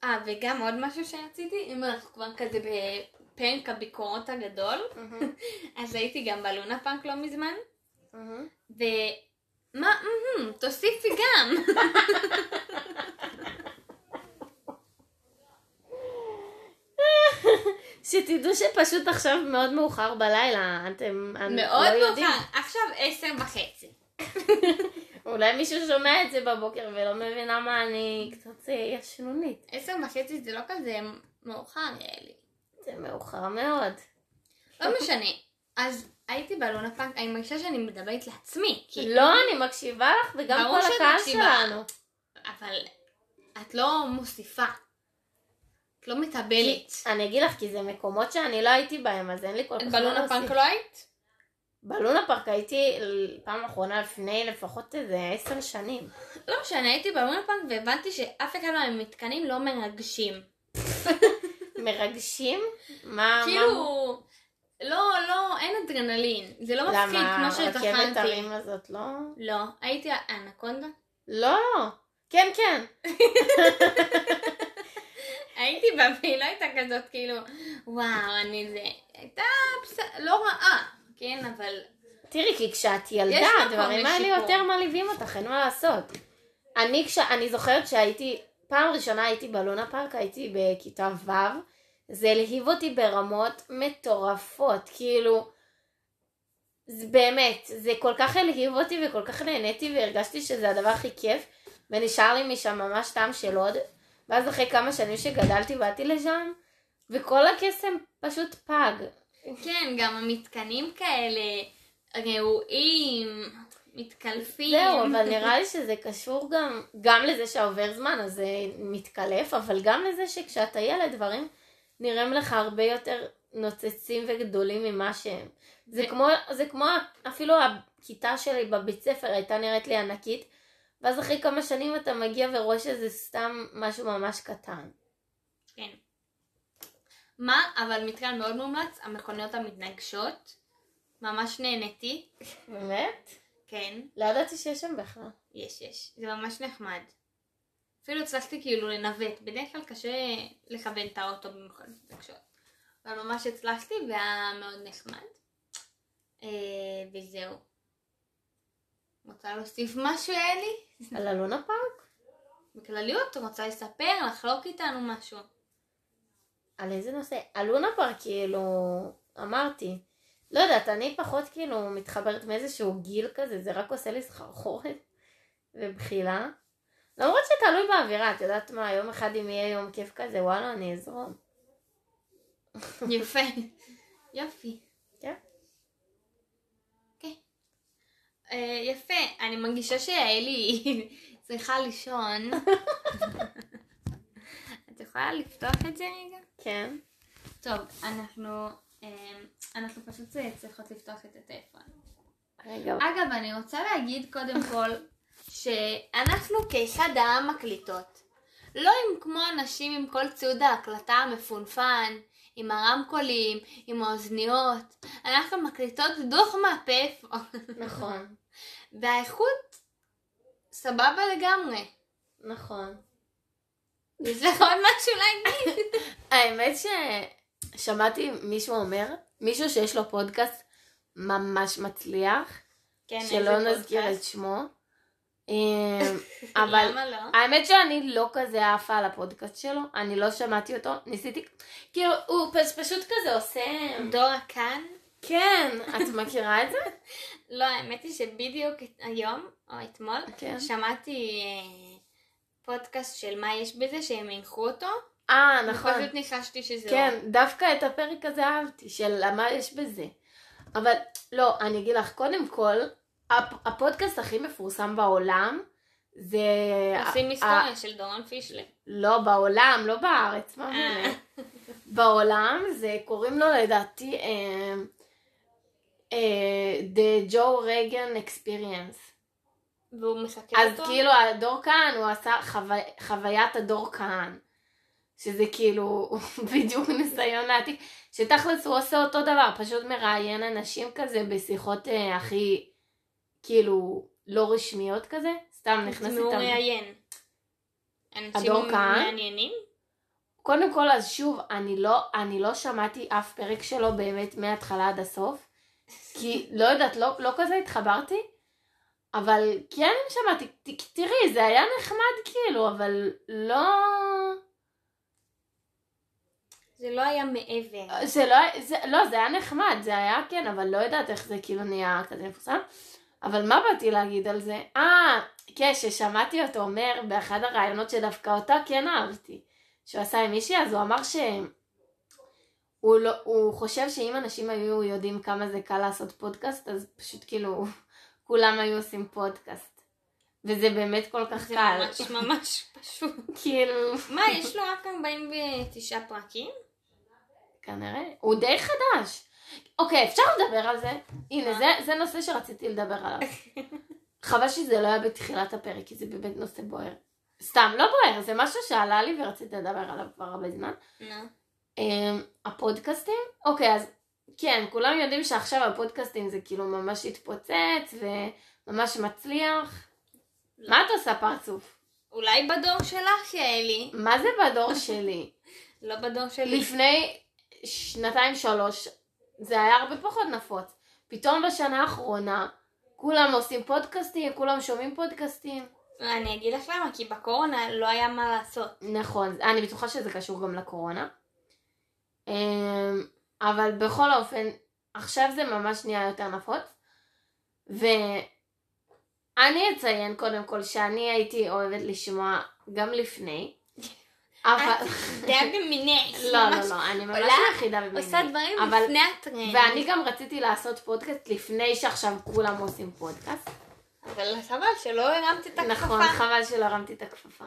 אה, וגם עוד משהו שרציתי, אם אנחנו כבר כזה בפרק הביקורות הגדול, מהמם. אז הייתי גם בלונה פאנק לא מזמן, מהמם. ו... מה, מהמם, תוסיפי גם. שתדעו שפשוט עכשיו מאוד מאוחר בלילה, אתם אני מאוד לא יודעים. מאוחר, עכשיו עשר וחצי. אולי מישהו שומע את זה בבוקר ולא מבין למה אני קצת אה, ישנונית. עשר וחצי זה לא כזה מאוחר, יעלי. זה מאוחר מאוד. לא משנה. אז הייתי בלונה פארק, אני מרגישה שאני מדברת לעצמי. כי... לא, אני מקשיבה לך וגם כל הקהל. שלנו. אבל את לא מוסיפה. את לא מתבלת. אני אגיד לך, כי זה מקומות שאני לא הייתי בהם, אז אין לי כל כך בלונה. פארק לא היית? בלונה פארק הייתי פעם אחרונה לפני לפחות איזה עשר שנים. לא משנה, הייתי בלונה פארק והבנתי שאף אחד מהמתקנים לא מרגשים. מרגשים? מה? כאילו, לא, לא, אין אדרנלין. זה לא מפחיד למה כמו הרכבת שתכננתי. הרים הזאת לא? לא, הייתי אנקונדה. לא. כן, כן. הייתי בה והיא לא הייתה כזאת כאילו, וואו, אני זה, הייתה בסדר, לא רעה, כן, אבל תראי, כי כשאת ילדה, הדברים האלה. יותר מעליבים אותך, אין מה לעשות. אני, כש... אני זוכרת שהייתי, פעם ראשונה הייתי בלונה פארק, הייתי בכיתה ו', זה הלהיב אותי ברמות מטורפות, כאילו, זה באמת, זה כל כך הלהיב אותי וכל כך נהניתי והרגשתי שזה הדבר הכי כיף, ונשאר לי משם ממש טעם של עוד, ואז אחרי כמה שנים שגדלתי באתי לשם, וכל הקסם פשוט פג. כן, גם המתקנים כאלה, ראויים, מתקלפים. זהו, אבל נראה לי שזה קשור גם, גם לזה שעובר זמן אז זה מתקלף, אבל גם לזה שכשאתה ילד דברים נראים לך הרבה יותר נוצצים וגדולים ממה שהם. זה כמו, זה כמו אפילו הכיתה שלי בבית ספר הייתה נראית לי ענקית, ואז אחרי כמה שנים אתה מגיע ורואה שזה סתם משהו ממש קטן. כן. מה, אבל מתקן מאוד מומלץ, המכוניות המתנגשות. ממש נהניתי. באמת? כן, לא ידעתי שיש שם בכלל. יש, יש. זה ממש נחמד. אפילו הצלחתי כאילו לנווט. בדרך כלל קשה לכוון את האוטו במכוניות מתנגשות. אבל ממש הצלחתי והיה מאוד נחמד. אה, וזהו. רוצה להוסיף משהו, אלי? על הלונה פארק? בכלליות, רוצה לספר, לחלוק איתנו משהו? על איזה נושא? על לונה פארק, כאילו, אמרתי. לא יודעת, אני פחות כאילו מתחברת מאיזשהו גיל כזה, זה רק עושה לי סחרחורת ובחילה. למרות שתלוי באווירה, את יודעת מה, יום אחד אם יהיה יום כיף כזה, וואלה, אני אזרום. יפה. יופי. כן. כן. אה, יפה, אני מרגישה שאלי צריכה לישון. את יכולה לפתוח את זה רגע? כן. טוב, אנחנו, אה, אנחנו פשוט אה, צריכות לפתוח את הטלפון. רגע, אגב, אני רוצה להגיד קודם כל שאנחנו כאחד העם מקליטות. לא עם כמו אנשים עם כל ציוד ההקלטה המפונפן, עם הרמקולים, עם האוזניות. אנחנו מקליטות דוח מהפלאפון. נכון, והאיכות סבבה לגמרי. נכון. יש לך עוד משהו להגיד? האמת ששמעתי מישהו אומר, מישהו שיש לו פודקאסט ממש מצליח, כן, שלא נזכיר את שמו. אמ, אבל למה לא? האמת שאני לא כזה עפה על הפודקאסט שלו, אני לא שמעתי אותו, ניסיתי, כאילו, הוא פש, פשוט כזה עושה... דורה כאן? כן, את מכירה את זה? לא, האמת היא שבדיוק היום, או אתמול, כן. שמעתי אה, פודקאסט של מה יש בזה, שהם הנחו אותו. אה, נכון. ופשוט ניחשתי שזה כן, דווקא את הפרק הזה אהבתי, של מה יש בזה. אבל לא, אני אגיד לך, קודם כל, הפ- הפודקאסט הכי מפורסם בעולם, זה... לא. עושים ה- היסטוריה של דורון פישלר. לא, בעולם, לא בארץ, מה אה. באמת? בעולם, זה קוראים לו לדעתי אה, The Joe Reagan Experience. והוא מסקר אז אותו. כאילו הדור כהן, הוא עשה חוו... חוויית הדור כהן. שזה כאילו בדיוק ניסיון להעתיק, שתכלס הוא עושה אותו דבר, פשוט מראיין אנשים כזה בשיחות אה, הכי כאילו לא רשמיות כזה, סתם נכנס הוא איתם. ראיין. אנשים הדור כהן? מעניינים? קודם כל, אז שוב, אני לא, אני לא שמעתי אף פרק שלו באמת מההתחלה עד הסוף, כי לא יודעת, לא, לא כזה התחברתי, אבל כן שמעתי, תראי, זה היה נחמד כאילו, אבל לא... זה לא היה מעבר. זה לא, זה, לא, זה היה נחמד, זה היה כן, אבל לא יודעת איך זה כאילו נהיה כזה מפורסם. אבל מה באתי להגיד על זה? אה, כן, ששמעתי אותו אומר באחד הראיונות שדווקא אותה כן אהבתי, שהוא עשה עם מישהי, אז הוא אמר ש... הוא, לא, הוא חושב שאם אנשים היו יודעים כמה זה קל לעשות פודקאסט, אז פשוט כאילו כולם היו עושים פודקאסט. וזה באמת כל כך זה קל. ממש ממש פשוט. כאילו, מה, יש לו רק 49 פרקים? כנראה. הוא די חדש. אוקיי, אפשר לדבר על זה? הנה? זה, זה נושא שרציתי לדבר עליו. חבל שזה לא היה בתחילת הפרק, כי זה באמת נושא בוער. סתם, לא בוער, זה משהו שעלה לי ורציתי לדבר עליו כבר הרבה זמן. נו. Um, הפודקאסטים? אוקיי, אז כן, כולם יודעים שעכשיו הפודקאסטים זה כאילו ממש התפוצץ וממש מצליח. מה את עושה פרצוף? אולי בדור שלך, יעלי. מה זה בדור שלי? לא בדור שלי. לפני שנתיים שלוש זה היה הרבה פחות נפוץ. פתאום בשנה האחרונה כולם עושים פודקאסטים, כולם שומעים פודקאסטים. אני אגיד לך למה, כי בקורונה לא היה מה לעשות. נכון, אני בטוחה שזה קשור גם לקורונה. אמ, אבל בכל אופן, עכשיו זה ממש נהיה יותר נפוץ. ואני אציין קודם כל שאני הייתי אוהבת לשמוע גם לפני. אבל... זה היה במינך. לא, לא, לא, אני ממש יחידה במיני. עושה דברים לפני הטרנד. ואני גם רציתי לעשות פודקאסט לפני שעכשיו כולם עושים פודקאסט. אבל חבל שלא הרמת את הכפפה. נכון, חבל שלא הרמתי את הכפפה.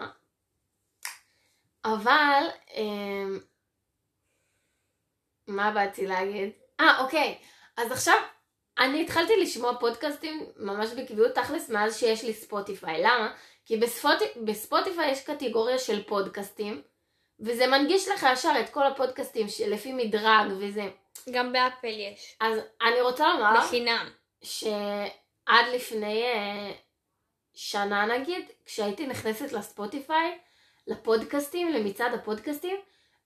אבל, אמ, מה באתי להגיד? אה, אוקיי. אז עכשיו, אני התחלתי לשמוע פודקאסטים ממש בקביעות תכלס מאז שיש לי ספוטיפיי. למה? כי בספוט... בספוטיפיי יש קטגוריה של פודקאסטים, וזה מנגיש לך ישר את כל הפודקאסטים לפי מדרג וזה. גם באפל יש. אז אני רוצה לומר... בחינם. שעד לפני אה, שנה נגיד, כשהייתי נכנסת לספוטיפיי, לפודקאסטים, למצעד הפודקאסטים,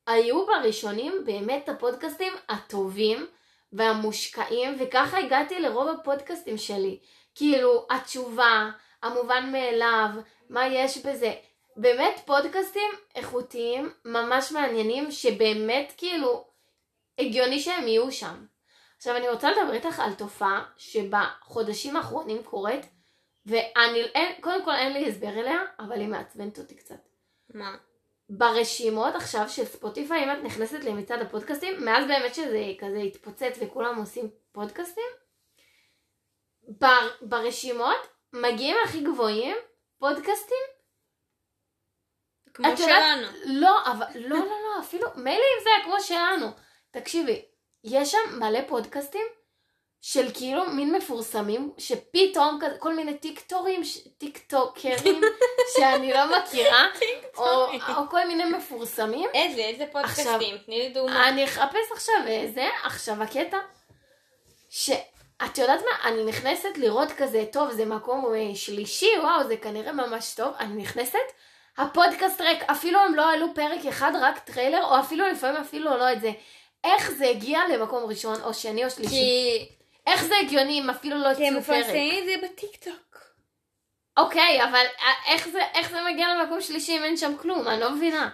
היו בראשונים באמת הפודקאסטים הטובים והמושקעים, וככה הגעתי לרוב הפודקאסטים שלי. כאילו, התשובה, המובן מאליו, מה יש בזה. באמת פודקאסטים איכותיים, ממש מעניינים, שבאמת כאילו הגיוני שהם יהיו שם. עכשיו אני רוצה לדבר איתך על תופעה שבחודשים האחרונים קורית, ואני, אין, קודם כל אין לי הסבר אליה, אבל היא מעצבנת אותי קצת. מה? ברשימות עכשיו של ספוטיפיי, אם את נכנסת למצעד הפודקאסטים, מאז באמת שזה כזה התפוצץ וכולם עושים פודקאסטים, בר, ברשימות מגיעים הכי גבוהים פודקאסטים. כמו את יודעת- שלנו. לא, אבל לא, לא, לא, אפילו, מילא אם זה היה כמו שלנו. תקשיבי, יש שם מלא פודקאסטים של כאילו מין מפורסמים, שפתאום כזה, כל מיני טיקטורים, טיקטוקרים, שאני לא מכירה, או, או כל מיני מפורסמים. איזה, איזה פודקאסטים? תני לי דוגמא. אני אחפש עכשיו איזה, עכשיו הקטע, שאת יודעת מה, אני נכנסת לראות כזה, טוב, זה מקום אה, שלישי, וואו, זה כנראה ממש טוב, אני נכנסת, הפודקאסט ריק, אפילו הם לא עלו פרק אחד, רק טריילר, או אפילו לפעמים אפילו לא את זה. איך זה הגיע למקום ראשון, או שני, או שלישי? כי איך זה הגיוני אם אפילו לא כי הם הציעו פרק? מפרסמים את זה בטיקטוק. אוקיי, אבל אה, איך זה, איך זה מגיע למקום שלישי אם אין שם כלום? אני לא מבינה.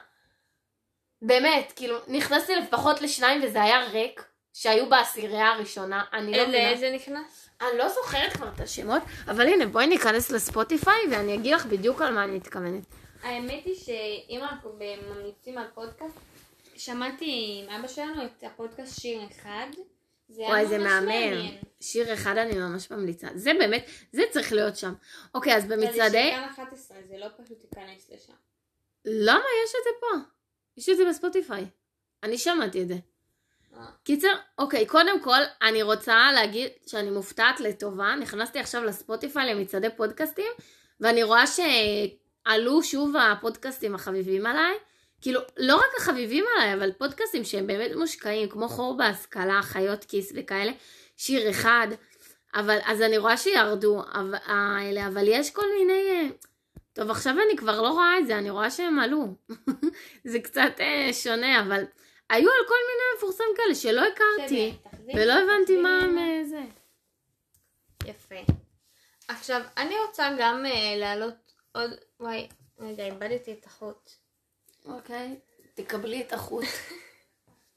באמת, כאילו, נכנסתי לפחות לשניים וזה היה ריק, שהיו בעשירייה הראשונה, אני לא מבינה. איזה נכנס? אני לא זוכרת כבר את השמות, אבל הנה, בואי ניכנס לספוטיפיי ואני אגיד לך בדיוק על מה אני מתכוונת. האמת היא שאם אנחנו ממליצים על פודקאסט, שמעתי עם אבא שלנו את הפודקאסט שיר אחד. זה וואי, זה מהמם. מעניין. שיר אחד אני ממש ממליצה. זה באמת, זה צריך להיות שם. אוקיי, אז במצעדי... זה כאן 11, זה לא פשוט להיכנס לשם. למה יש את זה פה? יש את זה בספוטיפיי. אני שמעתי את זה. אה. קיצר, אוקיי, קודם כל, אני רוצה להגיד שאני מופתעת לטובה. נכנסתי עכשיו לספוטיפיי למצעדי פודקאסטים, ואני רואה שעלו שוב הפודקאסטים החביבים עליי. כאילו, לא רק החביבים עליי, אבל פודקאסטים שהם באמת מושקעים, כמו חור בהשכלה, חיות כיס וכאלה, שיר אחד. אבל, אז אני רואה שירדו אבל, האלה, אבל יש כל מיני... אה, טוב, עכשיו אני כבר לא רואה את זה, אני רואה שהם עלו. זה קצת אה, שונה, אבל היו על כל מיני מפורסמים כאלה שלא הכרתי, תחזירי, ולא הבנתי מה הם אה, זה. יפה. עכשיו, אני רוצה גם אה, להעלות עוד... וואי, רגע, איבדתי את החוט. אוקיי, תקבלי את החוט.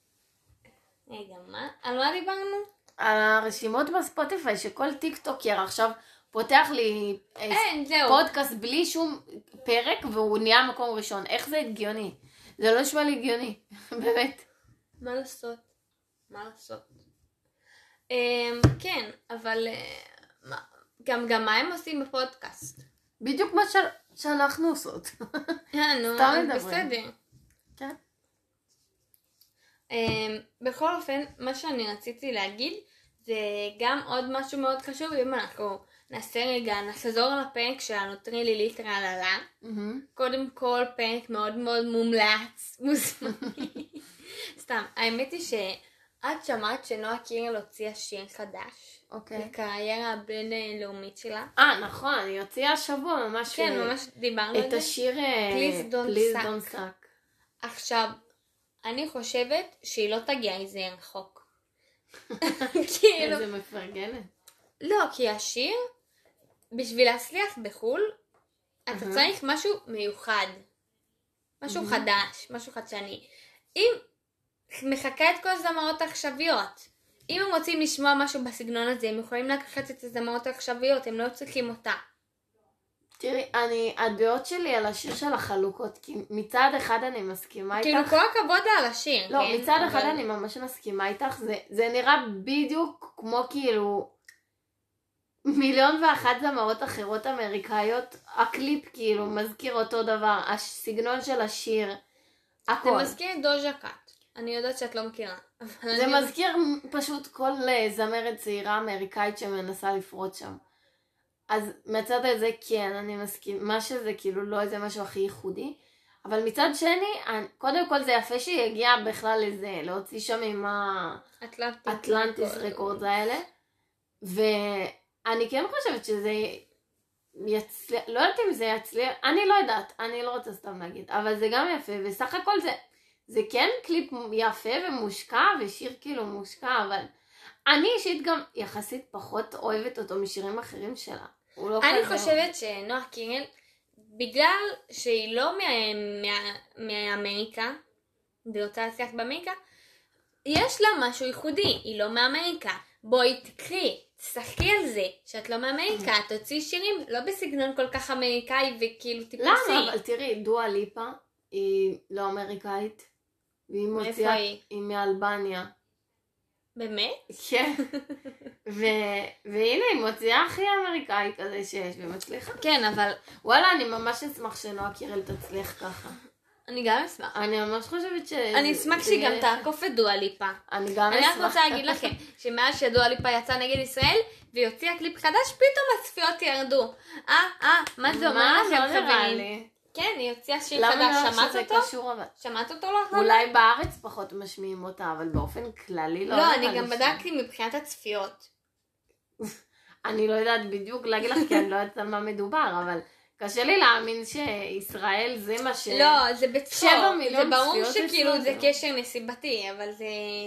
רגע, מה? על מה דיברנו? על הרשימות בספוטיפיי, שכל טיק טוקר עכשיו פותח לי אה, אין, זהו. פודקאסט בלי שום פרק, והוא נהיה מקום ראשון. איך זה הגיוני? זה לא נשמע לי הגיוני, באמת. מה לעשות? מה לעשות? אמ, כן, אבל אה, גם גם מה הם עושים בפודקאסט? בדיוק מה שאנחנו עושות. אה, נו. בסדר. כן. אמ, בכל אופן, מה שאני רציתי להגיד זה גם עוד משהו מאוד חשוב, אם אנחנו נעשה רגע, נחזור לפרק שלנו, טרילי ליטרה ללה. קודם כל, פרק מאוד מאוד מומלץ, מוזמני. סתם, האמת היא שאת שמעת שנועה קירל הוציאה שיר חדש. אוקיי. לקריירה הבינלאומית שלה. אה, נכון, היא הוציאה השבוע ממש... כן, אה, ממש דיברנו על את זה. השיר אה, Please Don't Suck. עכשיו, אני חושבת שהיא לא תגיע איזה רחוק. כאילו, איזה מפרגנת. לא, כי השיר, בשביל להצליח בחו"ל, אתה. צריך משהו מיוחד. משהו. חדש, משהו חדשני. אם מחקה את כל הזמרות העכשוויות, אם הם רוצים לשמוע משהו בסגנון הזה, הם יכולים לקחת את הזמרות העכשוויות, הם לא צריכים אותה. תראי, אני, הדעות שלי על השיר של החלוקות, כי מצד אחד אני מסכימה איתך. כאילו, כל הכבוד על השיר, לא, כן? מצד אבל- אחד אני ממש מסכימה איתך, זה, זה נראה בדיוק כמו כאילו מיליון ואחת זמרות אחרות אמריקאיות, הקליפ כאילו מזכיר אותו דבר, הסגנון של השיר, זה הכל. מזכיר את דוז'ה קאט. אני יודעת שאת לא מכירה. זה אני- מזכיר פשוט כל אה, זמרת צעירה אמריקאית שמנסה לפרוט שם. אז מצד הזה כן, אני מסכימה שזה כאילו לא איזה משהו הכי ייחודי. אבל מצד שני, קודם כל זה יפה שהיא הגיעה בכלל לזה, להוציא שם עם אטלנטיס האטלנטיס רקורדס האלה. ואני כן חושבת שזה יצליח, לא יודעת אם זה יצליח, אני לא יודעת, אני לא רוצה סתם להגיד, אבל זה גם יפה, וסך הכל זה, זה כן קליפ יפה ומושקע, ושיר כאילו מושקע, אבל אני אישית גם יחסית פחות אוהבת אותו משירים אחרים שלה. הוא לא אני כזה- חושבת שנועה קירל, בגלל שהיא לא מאמריקה, והיא רוצה להצליח באמריקה, יש לה משהו ייחודי, היא לא מאמריקה. בואי תקחי, תשחקי על זה, שאת לא מאמריקה, תוציאי שירים לא בסגנון כל כך אמריקאי וכאילו טיפוסי. למה? אבל תראי, דואה ליפה היא לא אמריקאית, והיא מוציאה, היא? היא מאלבניה. באמת? כן. ו- והנה, היא מוציאה הכי אמריקאי כזה שיש, ומצליחה. כן, אבל וואלה, אני ממש אשמח שנועה קירל תצליח ככה. אני גם אשמח. אני ממש חושבת ש... אני אשמח שהיא גם תעקוף את דואה ליפה. אני גם אני רק אשמח. רוצה להגיד לכם, שמאז שדואה ליפה יצאה נגד ישראל, והיא הוציאה קליפ חדש, פתאום הצפיות ירדו. אה, אה, מה זה אומר מה? לכם לא נראה חברים? כן, היא הוציאה שיר חדש, נראה שמעת אותו? קשור אבל? שמעת אותו לא? אולי בארץ פחות משמיעים אותה, אבל באופן כללי לא. לא, אני גם ש- בדקתי מבחינת הצפיות. אני לא יודעת בדיוק להגיד לך, כי אני לא יודעת על מה מדובר, אבל קשה לי להאמין שישראל זה מה ש... לא, זה בצחוק. שבע מיליון זה ברור צפיות שכאילו זה- קשר נסיבתי, אבל זה-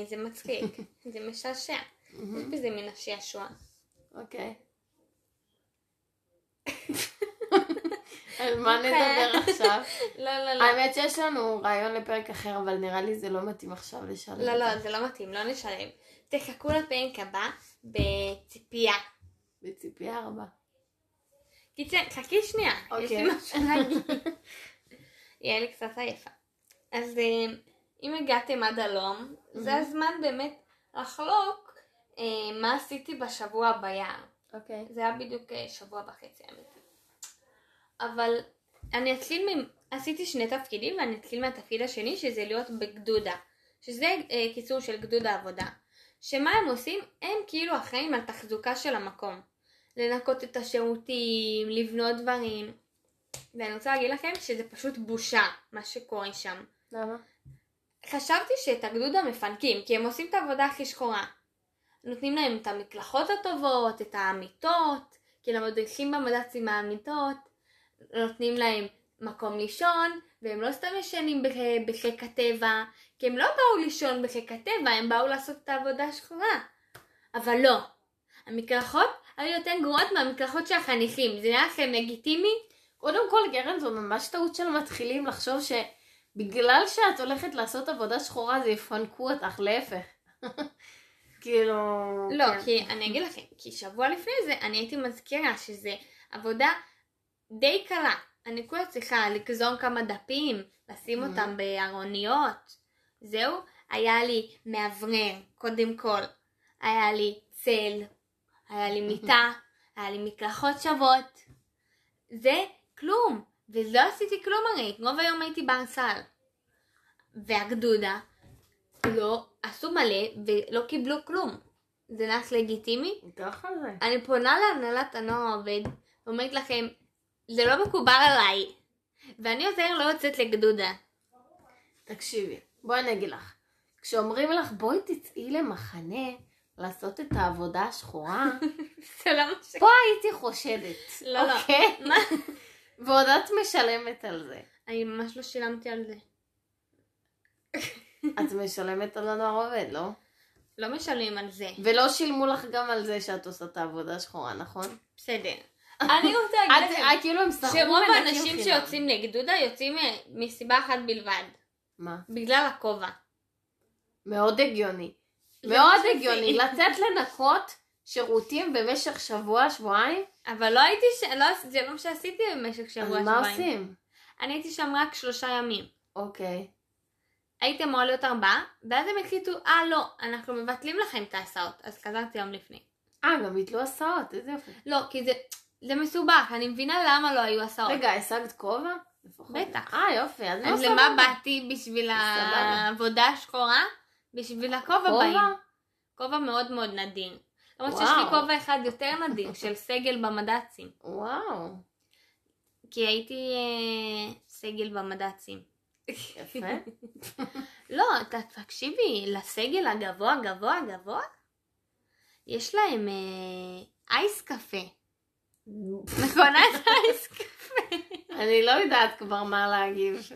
זה מצחיק. זה משעשע. יש בזה מן השעשוע. אוקיי. על מה אוקיי. נדבר עכשיו? לא, לא, לא. האמת שיש לנו רעיון לפרק אחר, אבל נראה לי זה לא מתאים עכשיו לשלם. לא, לא, זה לא מתאים, לא נשלם. תחכו לפרק הבא בציפייה. בציפייה רבה. קיצר, חכי שנייה, יש לי אוקיי. משהו להגיד. יהיה לי קצת עייפה. אז אה, אם הגעתם עד הלום, זה הזמן באמת לחלוק אה, מה עשיתי בשבוע ביער. אוקיי. זה היה בדיוק אה, שבוע וחצי האמת. אבל אני אתחיל מ... עשיתי שני תפקידים ואני אתחיל מהתפקיד השני שזה להיות בגדודה. שזה אה, קיצור של גדוד העבודה. שמה הם עושים? הם כאילו אחראים על תחזוקה של המקום. לנקות את השירותים, לבנות דברים. ואני רוצה להגיד לכם שזה פשוט בושה מה שקורה שם. למה? חשבתי שאת הגדודה מפנקים, כי הם עושים את העבודה הכי שחורה. נותנים להם את המקלחות הטובות, את המיטות, כי למדריכים במד"צים מהמיטות, נותנים להם מקום לישון, והם לא סתם ישנים בח- בחיק הטבע, כי הם לא באו לישון בחיק הטבע, הם באו לעשות את העבודה השחורה. אבל לא, המקלחות היו יותר גרועות מהמקלחות של החניכים, זה נראה לכם לגיטימי? קודם כל, קרן, זו ממש טעות של מתחילים לחשוב שבגלל שאת הולכת לעשות עבודה שחורה, זה יפנקו אותך, להפך. כאילו... לא, כן. כי אני אגיד לכם, כי שבוע לפני זה אני הייתי מזכירה שזה עבודה די קלה. אני כולה צריכה לגזור כמה דפים, לשים Mhm. אותם בארוניות. זהו, היה לי מאוורר, קודם כל. היה לי צל, היה לי מיטה, היה לי מקלחות שוות. זה כלום. ולא עשיתי כלום הרי, רוב היום הייתי בארסל. והגדודה לא עשו מלא ולא קיבלו כלום. זה נראה לגיטימי? ככה זה. אני פונה להנהלת הנוער העובד ואומרת לכם, זה לא מקובל עליי. ואני יותר לא יוצאת לגדודה. תקשיבי, בואי אני אגיד לך. כשאומרים לך, בואי תצאי למחנה לעשות את העבודה השחורה, זה לא מה ש... פה הייתי חושדת. לא, לא. אוקיי? מה? ועוד את משלמת על זה. אני ממש לא שילמתי על זה. את משלמת על הנוער עובד, לא? לא משלמים על זה. ולא שילמו לך גם על זה שאת עושה את העבודה השחורה, נכון? בסדר. אני רוצה להגיד לכם כאילו הם סחרו שרוב האנשים. שיוצאים נגדודה יוצאים אה, מסיבה אחת בלבד. מה? בגלל הכובע. מאוד הגיוני. מאוד. הגיוני. לצאת לנקות שירותים במשך שבוע, שבועיים? אבל לא הייתי, ש... לא, זה לא מה שעשיתי במשך שבוע אז מה שבועיים. עושים? אני הייתי שם רק שלושה ימים. אוקיי. הייתי אמורה להיות ארבעה, ואז הם החליטו, אה לא, אנחנו מבטלים לכם את ההסעות. אז חזרתי יום לפני. אה, גם ביטלו הסעות, איזה יופי. לא, כי זה, זה מסובך, אני מבינה למה לא היו הסעות. רגע, השגת כובע? בטח. אה, יופי, אז לא סבבה. למה באתי בשביל. העבודה השחורה? בשביל הכובע כובע? באים. כובע מאוד מאוד נדיר. למרות שיש לי. כובע אחד יותר נדיר, של סגל במד"צים. וואו, כי הייתי אה, סגל במד"צים. יפה. לא, תקשיבי, לסגל הגבוה גבוה גבוה, יש להם אה, אייס קפה. מכונת אייס קפה. אני לא יודעת כבר מה להגיב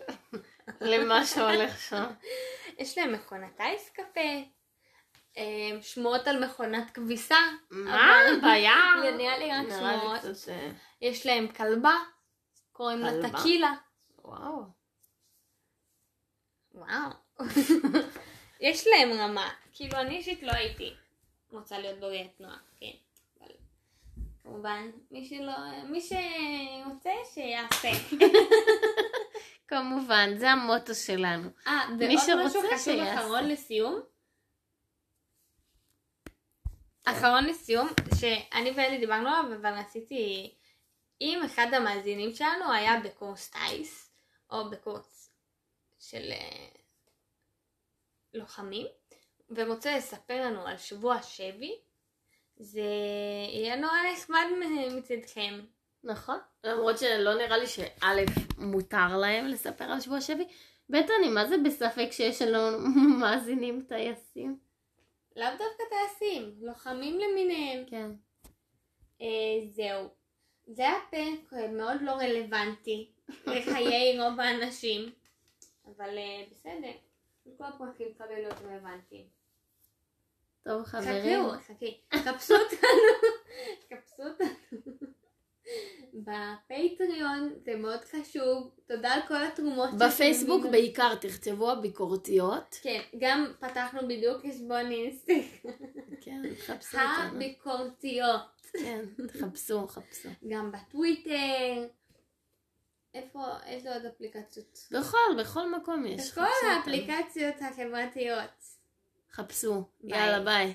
למה שהולך שם. יש להם מכונת אייס קפה. אה, שמועות על מכונת כביסה. מה? זה נראה לי רק שמועות. אה, יש להם כלבה, קוראים לה? טקילה. וואו. וואו. יש להם רמה. כאילו, אני אישית לא הייתי רוצה להיות בוגרת תנועה, כן. כמובן, מי שלא, מי שרוצה, שיעשה. כמובן, זה המוטו שלנו. אה, ועוד משהו חשוב שיעשה. אחרון לסיום. אחרון לסיום, שאני ואלי דיברנו עליו, אבל רציתי, אם אחד המאזינים שלנו היה בקורס טיס, או בקורס של אה, לוחמים, ורוצה לספר לנו על שבוע השבי, זה יהיה נורא נחמד מצדכם. נכון. למרות שלא נראה לי שא' מותר להם לספר על שבוע שבי, ב' אני מה זה בספק שיש לנו מאזינים טייסים. לאו דווקא טייסים, לוחמים למיניהם. כן. אה, זהו. זה היה פרק אה, מאוד לא רלוונטי לחיי רוב האנשים, אבל אה, בסדר, כל הפרקים צריכים להיות רלוונטיים. טוב חברים. חכו, חכי, חפשו אותנו, חפשו אותנו בפטריון, זה מאוד חשוב, תודה על כל התרומות. בפייסבוק. בעיקר תכתבו הביקורתיות. כן, גם פתחנו בדיוק חשבון אינסטגרם, כן, תחפשו אותנו. הביקורתיות. כן, תחפשו, חפשו. גם בטוויטר. איפה, איזה עוד אפליקציות? בכל, בכל מקום יש. בכל חפשו. האפליקציות החברתיות. חפשו. ביי. יאללה, ביי.